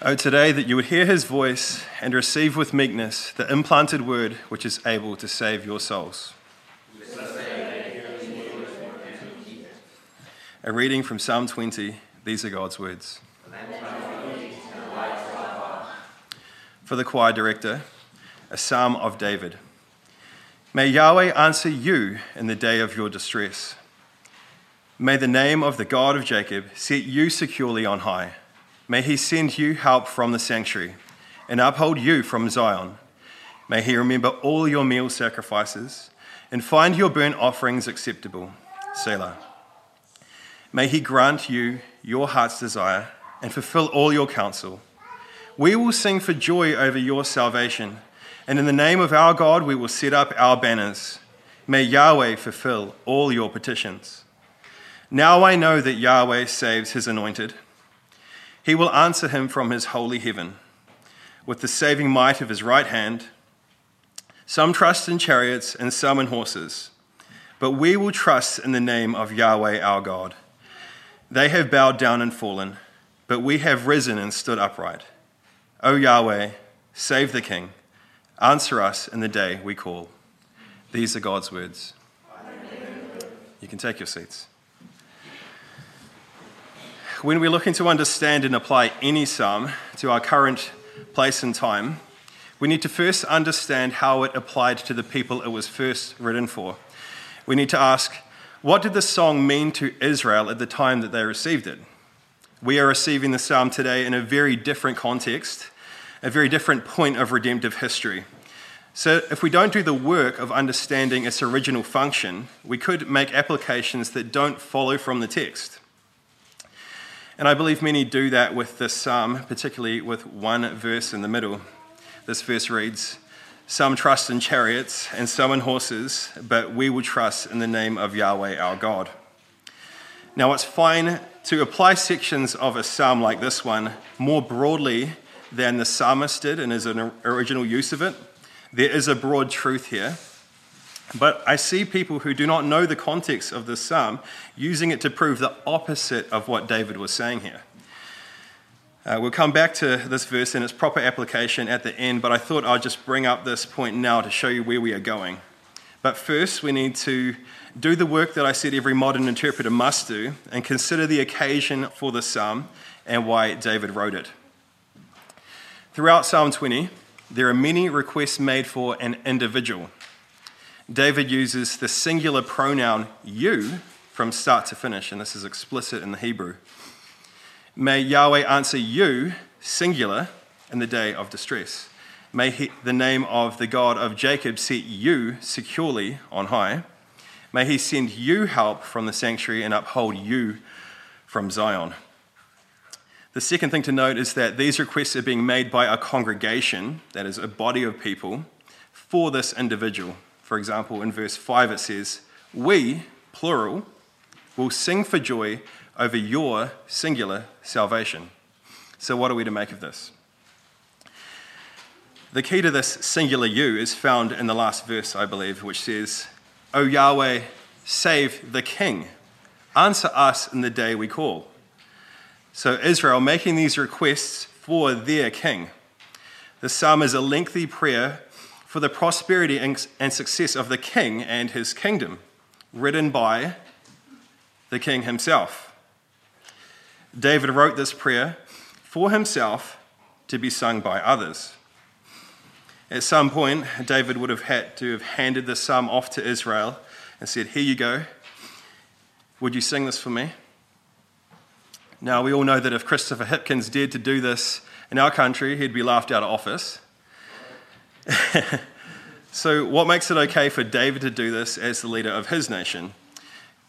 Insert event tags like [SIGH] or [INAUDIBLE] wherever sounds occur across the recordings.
Oh, today that you would hear his voice and receive with meekness the implanted word which is able to save your souls. A reading from Psalm 20. These are God's words. For the choir director, a psalm of David. May Yahweh answer you in the day of your distress. May the name of the God of Jacob set you securely on high. May he send you help from the sanctuary and uphold you from Zion. May he remember all your meal sacrifices and find your burnt offerings acceptable. Selah. May he grant you your heart's desire and fulfill all your counsel. We will sing for joy over your salvation, and in the name of our God we will set up our banners. May Yahweh fulfill all your petitions. Now I know that Yahweh saves his anointed. He will answer him from his holy heaven with the saving might of his right hand. Some trust in chariots and some in horses, but we will trust in the name of Yahweh our God. They have bowed down and fallen, but we have risen and stood upright. O Yahweh, save the king. Answer us in the day we call. These are God's words. You can take your seats when we're looking to understand and apply any psalm to our current place and time, we need to first understand how it applied to the people it was first written for. We need to ask, what did the song mean to Israel at the time that they received it? We are receiving the psalm today in a very different context, a very different point of redemptive history. So, if we don't do the work of understanding its original function, we could make applications that don't follow from the text. And I believe many do that with this psalm, particularly with one verse in the middle. This verse reads Some trust in chariots and some in horses, but we will trust in the name of Yahweh our God. Now, it's fine to apply sections of a psalm like this one more broadly than the psalmist did in his original use of it. There is a broad truth here. But I see people who do not know the context of this psalm using it to prove the opposite of what David was saying here. Uh, we'll come back to this verse and its proper application at the end, but I thought I'd just bring up this point now to show you where we are going. But first, we need to do the work that I said every modern interpreter must do and consider the occasion for the psalm and why David wrote it. Throughout Psalm 20, there are many requests made for an individual. David uses the singular pronoun you from start to finish, and this is explicit in the Hebrew. May Yahweh answer you, singular, in the day of distress. May he, the name of the God of Jacob set you securely on high. May he send you help from the sanctuary and uphold you from Zion. The second thing to note is that these requests are being made by a congregation, that is, a body of people, for this individual. For example, in verse 5 it says, We, plural, will sing for joy over your singular salvation. So, what are we to make of this? The key to this singular you is found in the last verse, I believe, which says, O Yahweh, save the king. Answer us in the day we call. So, Israel making these requests for their king. The psalm is a lengthy prayer for the prosperity and success of the king and his kingdom, written by the king himself. David wrote this prayer for himself to be sung by others. At some point, David would have had to have handed the psalm off to Israel and said, Here you go. Would you sing this for me? Now, we all know that if Christopher Hipkins dared to do this in our country, he'd be laughed out of office. [LAUGHS] so, what makes it okay for David to do this as the leader of his nation?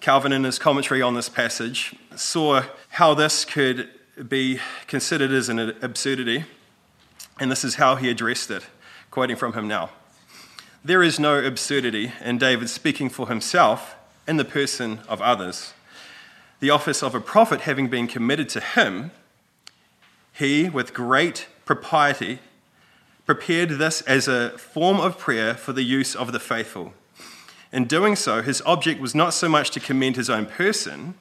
Calvin, in his commentary on this passage, saw how this could be considered as an absurdity, and this is how he addressed it, quoting from him now. There is no absurdity in David speaking for himself in the person of others. The office of a prophet having been committed to him, he, with great propriety, prepared this as a form of prayer for the use of the faithful. In doing so, his object was not so much to commend his own person,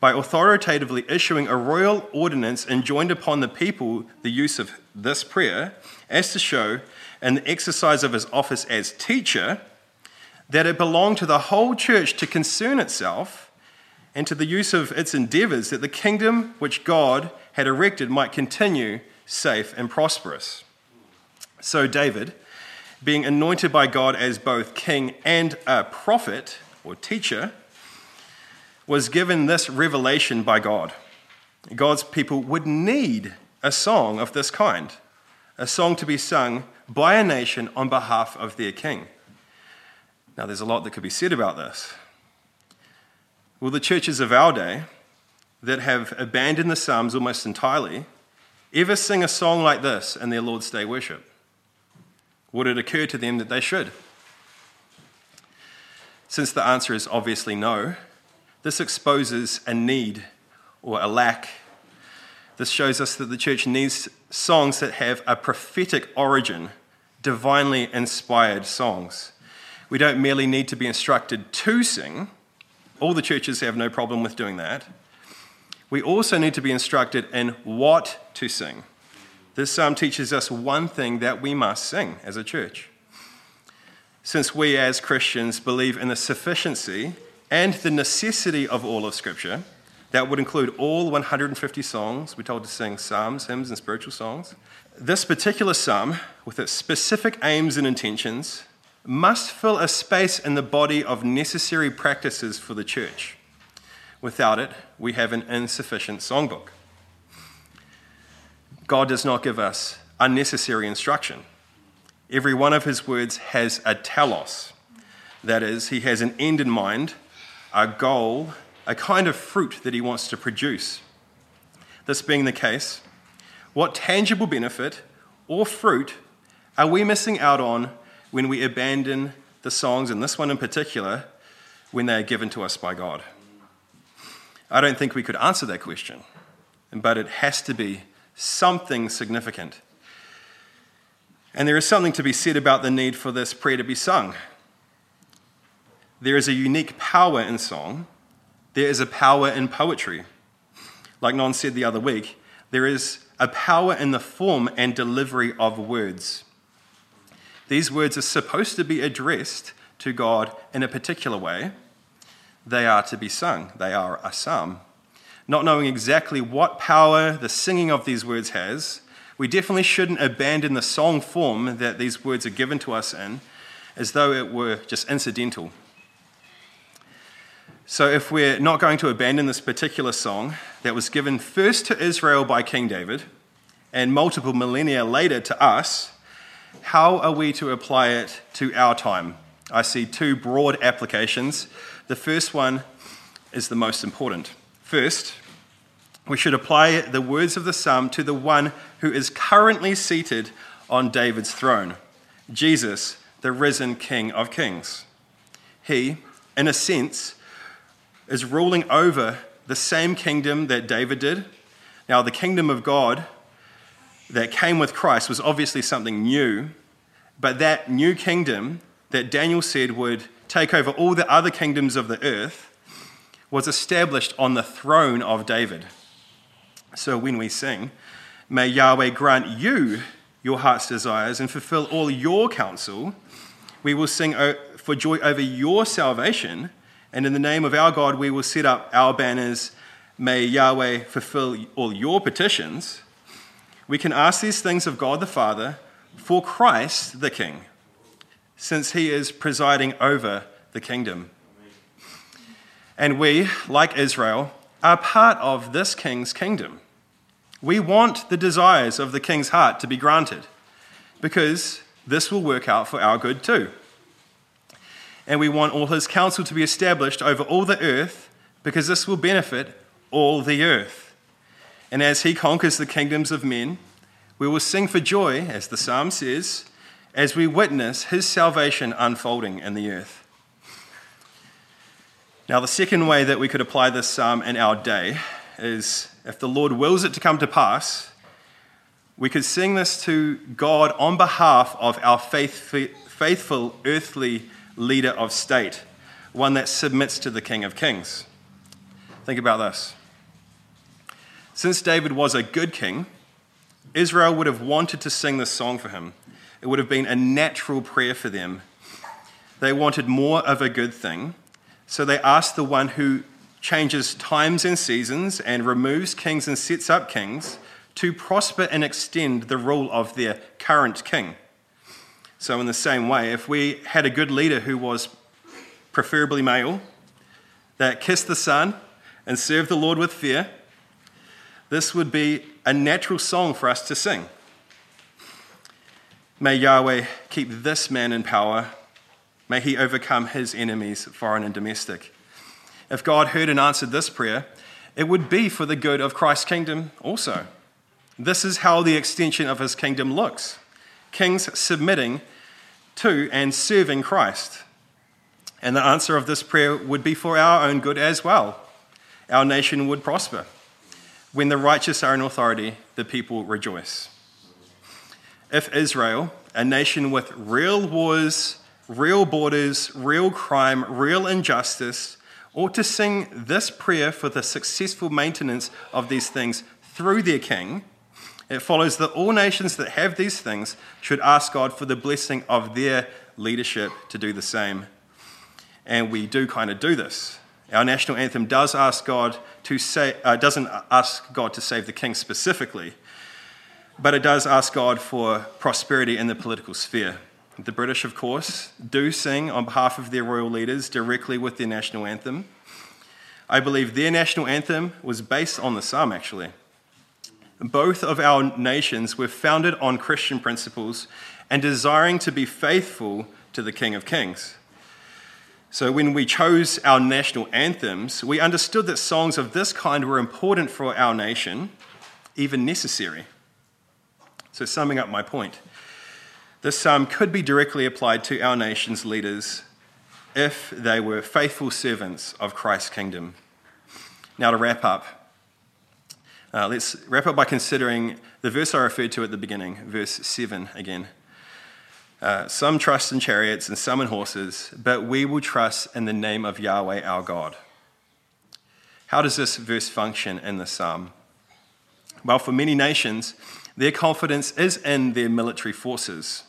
by authoritatively issuing a royal ordinance enjoined upon the people the use of this prayer, as to show, in the exercise of his office as teacher, that it belonged to the whole church to concern itself and to the use of its endeavors that the kingdom which God had erected might continue safe and prosperous. So, David, being anointed by God as both king and a prophet or teacher, was given this revelation by God. God's people would need a song of this kind, a song to be sung by a nation on behalf of their king. Now, there's a lot that could be said about this. Will the churches of our day that have abandoned the Psalms almost entirely ever sing a song like this in their Lord's Day worship? Would it occur to them that they should? Since the answer is obviously no, this exposes a need or a lack. This shows us that the church needs songs that have a prophetic origin, divinely inspired songs. We don't merely need to be instructed to sing, all the churches have no problem with doing that. We also need to be instructed in what to sing. This psalm teaches us one thing that we must sing as a church. Since we as Christians believe in the sufficiency and the necessity of all of Scripture. That would include all 150 songs. We're told to sing psalms, hymns, and spiritual songs. This particular psalm, with its specific aims and intentions, must fill a space in the body of necessary practices for the church. Without it, we have an insufficient songbook. God does not give us unnecessary instruction. Every one of his words has a telos. That is, he has an end in mind a goal, a kind of fruit that he wants to produce. This being the case, what tangible benefit or fruit are we missing out on when we abandon the songs, and this one in particular, when they are given to us by God? I don't think we could answer that question, but it has to be something significant. And there is something to be said about the need for this prayer to be sung. There is a unique power in song, there is a power in poetry. Like Non said the other week, there is a power in the form and delivery of words. These words are supposed to be addressed to God in a particular way. They are to be sung, they are a psalm. Not knowing exactly what power the singing of these words has, we definitely shouldn't abandon the song form that these words are given to us in as though it were just incidental. So, if we're not going to abandon this particular song that was given first to Israel by King David and multiple millennia later to us, how are we to apply it to our time? I see two broad applications. The first one is the most important. First, we should apply the words of the psalm to the one who is currently seated on David's throne Jesus, the risen King of Kings. He, in a sense, is ruling over the same kingdom that David did. Now, the kingdom of God that came with Christ was obviously something new, but that new kingdom that Daniel said would take over all the other kingdoms of the earth was established on the throne of David. So when we sing, may Yahweh grant you your heart's desires and fulfill all your counsel, we will sing for joy over your salvation and in the name of our God, we will set up our banners. May Yahweh fulfill all your petitions. We can ask these things of God the Father for Christ the King, since he is presiding over the kingdom. And we, like Israel, are part of this king's kingdom. We want the desires of the king's heart to be granted because this will work out for our good too and we want all his counsel to be established over all the earth, because this will benefit all the earth. And as he conquers the kingdoms of men, we will sing for joy, as the psalm says, as we witness his salvation unfolding in the earth. Now, the second way that we could apply this psalm in our day is if the Lord wills it to come to pass, we could sing this to God on behalf of our faithful earthly leader of state, one that submits to the King of Kings. Think about this. Since David was a good king, Israel would have wanted to sing this song for him. It would have been a natural prayer for them. They wanted more of a good thing, so they asked the one who changes times and seasons and removes kings and sets up kings to prosper and extend the rule of their current king. So, in the same way, if we had a good leader who was preferably male, that kissed the Son and served the Lord with fear, this would be a natural song for us to sing. May Yahweh keep this man in power. May he overcome his enemies, foreign and domestic. If God heard and answered this prayer, it would be for the good of Christ's kingdom also. This is how the extension of his kingdom looks kings submitting to and serving Christ. And the answer of this prayer would be for our own good as well. Our nation would prosper. When the righteous are in authority, the people rejoice. If Israel, a nation with real wars, real borders, real crime, real injustice, ought to sing this prayer for the successful maintenance of these things through their king, it follows that all nations that have these things should ask God for the blessing of their leadership to do the same. And we do kind of do this. Our national anthem does ask God to say, uh, doesn't ask God to save the king specifically, but it does ask God for prosperity in the political sphere. The British, of course, do sing on behalf of their royal leaders directly with their national anthem. I believe their national anthem was based on the psalm, actually. Both of our nations were founded on Christian principles and desiring to be faithful to the King of Kings. So, when we chose our national anthems, we understood that songs of this kind were important for our nation, even necessary. So, summing up my point, this psalm could be directly applied to our nation's leaders if they were faithful servants of Christ's kingdom. Now, to wrap up, uh, let's wrap up by considering the verse I referred to at the beginning, verse 7 again. Uh, some trust in chariots and some in horses, but we will trust in the name of Yahweh our God. How does this verse function in the psalm? Well, for many nations, their confidence is in their military forces.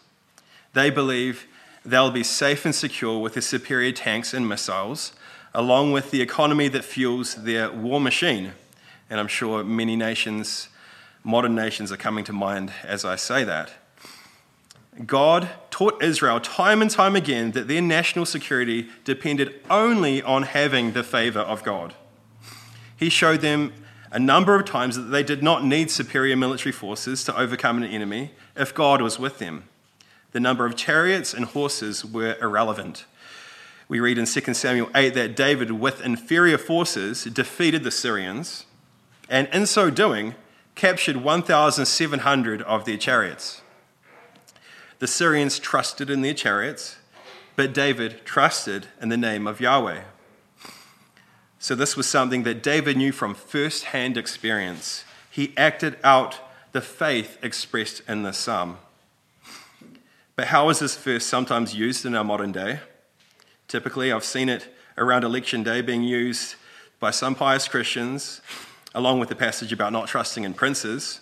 They believe they'll be safe and secure with their superior tanks and missiles, along with the economy that fuels their war machine. And I'm sure many nations, modern nations, are coming to mind as I say that. God taught Israel time and time again that their national security depended only on having the favor of God. He showed them a number of times that they did not need superior military forces to overcome an enemy if God was with them. The number of chariots and horses were irrelevant. We read in 2 Samuel 8 that David, with inferior forces, defeated the Syrians, and in so doing, captured 1,700 of their chariots. The Syrians trusted in their chariots, but David trusted in the name of Yahweh. So, this was something that David knew from first hand experience. He acted out the faith expressed in the psalm. But how is this verse sometimes used in our modern day? Typically, I've seen it around election day being used by some pious Christians, along with the passage about not trusting in princes,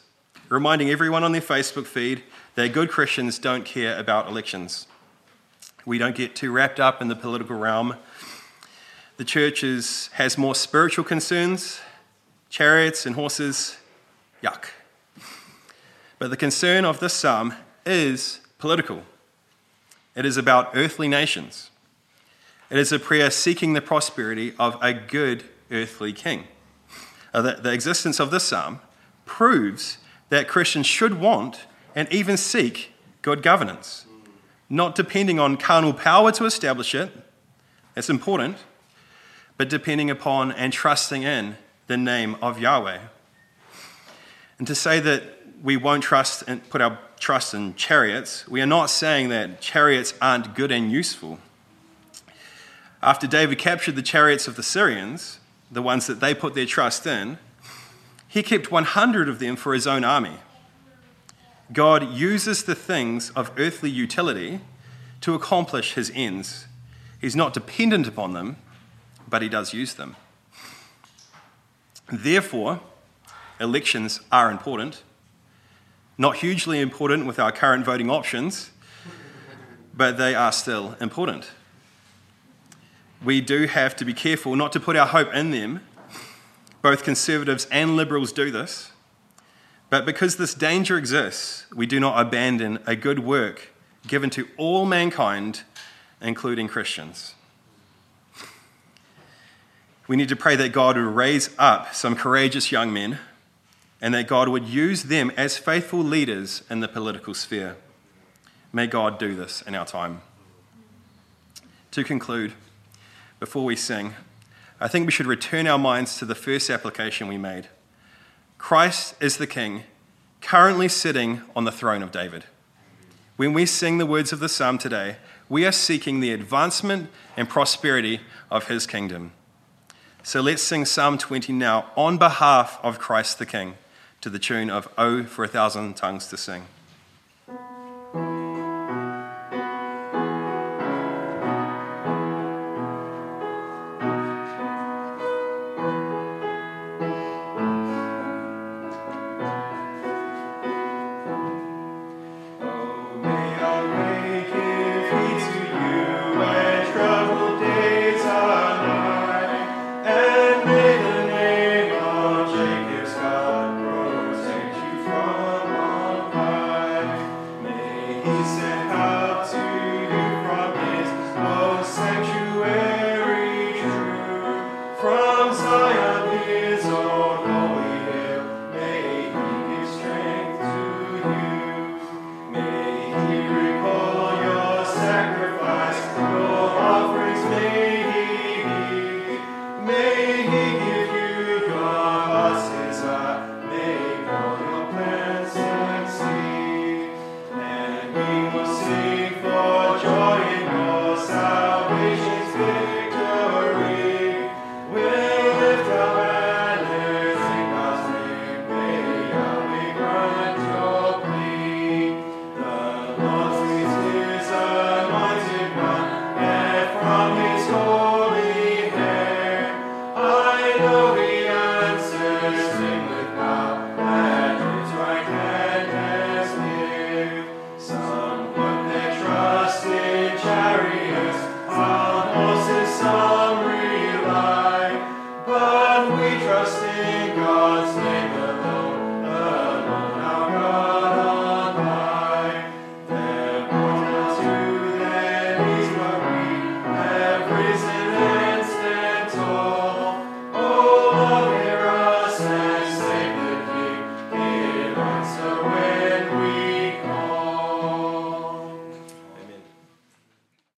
reminding everyone on their Facebook feed that good Christians don't care about elections. We don't get too wrapped up in the political realm. The church is, has more spiritual concerns, chariots and horses, yuck. But the concern of this psalm is political. It is about earthly nations. It is a prayer seeking the prosperity of a good earthly king. The, the existence of this psalm proves that Christians should want and even seek good governance, not depending on carnal power to establish it, that's important, but depending upon and trusting in the name of Yahweh. And to say that we won't trust and put our trust in chariots, we are not saying that chariots aren't good and useful. After David captured the chariots of the Syrians, the ones that they put their trust in, he kept 100 of them for his own army. God uses the things of earthly utility to accomplish his ends. He's not dependent upon them, but he does use them. Therefore, elections are important. Not hugely important with our current voting options, but they are still important. We do have to be careful not to put our hope in them. Both conservatives and liberals do this. But because this danger exists, we do not abandon a good work given to all mankind, including Christians. We need to pray that God would raise up some courageous young men and that God would use them as faithful leaders in the political sphere. May God do this in our time. To conclude, before we sing, I think we should return our minds to the first application we made. Christ is the King, currently sitting on the throne of David. When we sing the words of the psalm today, we are seeking the advancement and prosperity of his kingdom. So let's sing Psalm 20 now on behalf of Christ the King to the tune of Oh, for a thousand tongues to sing.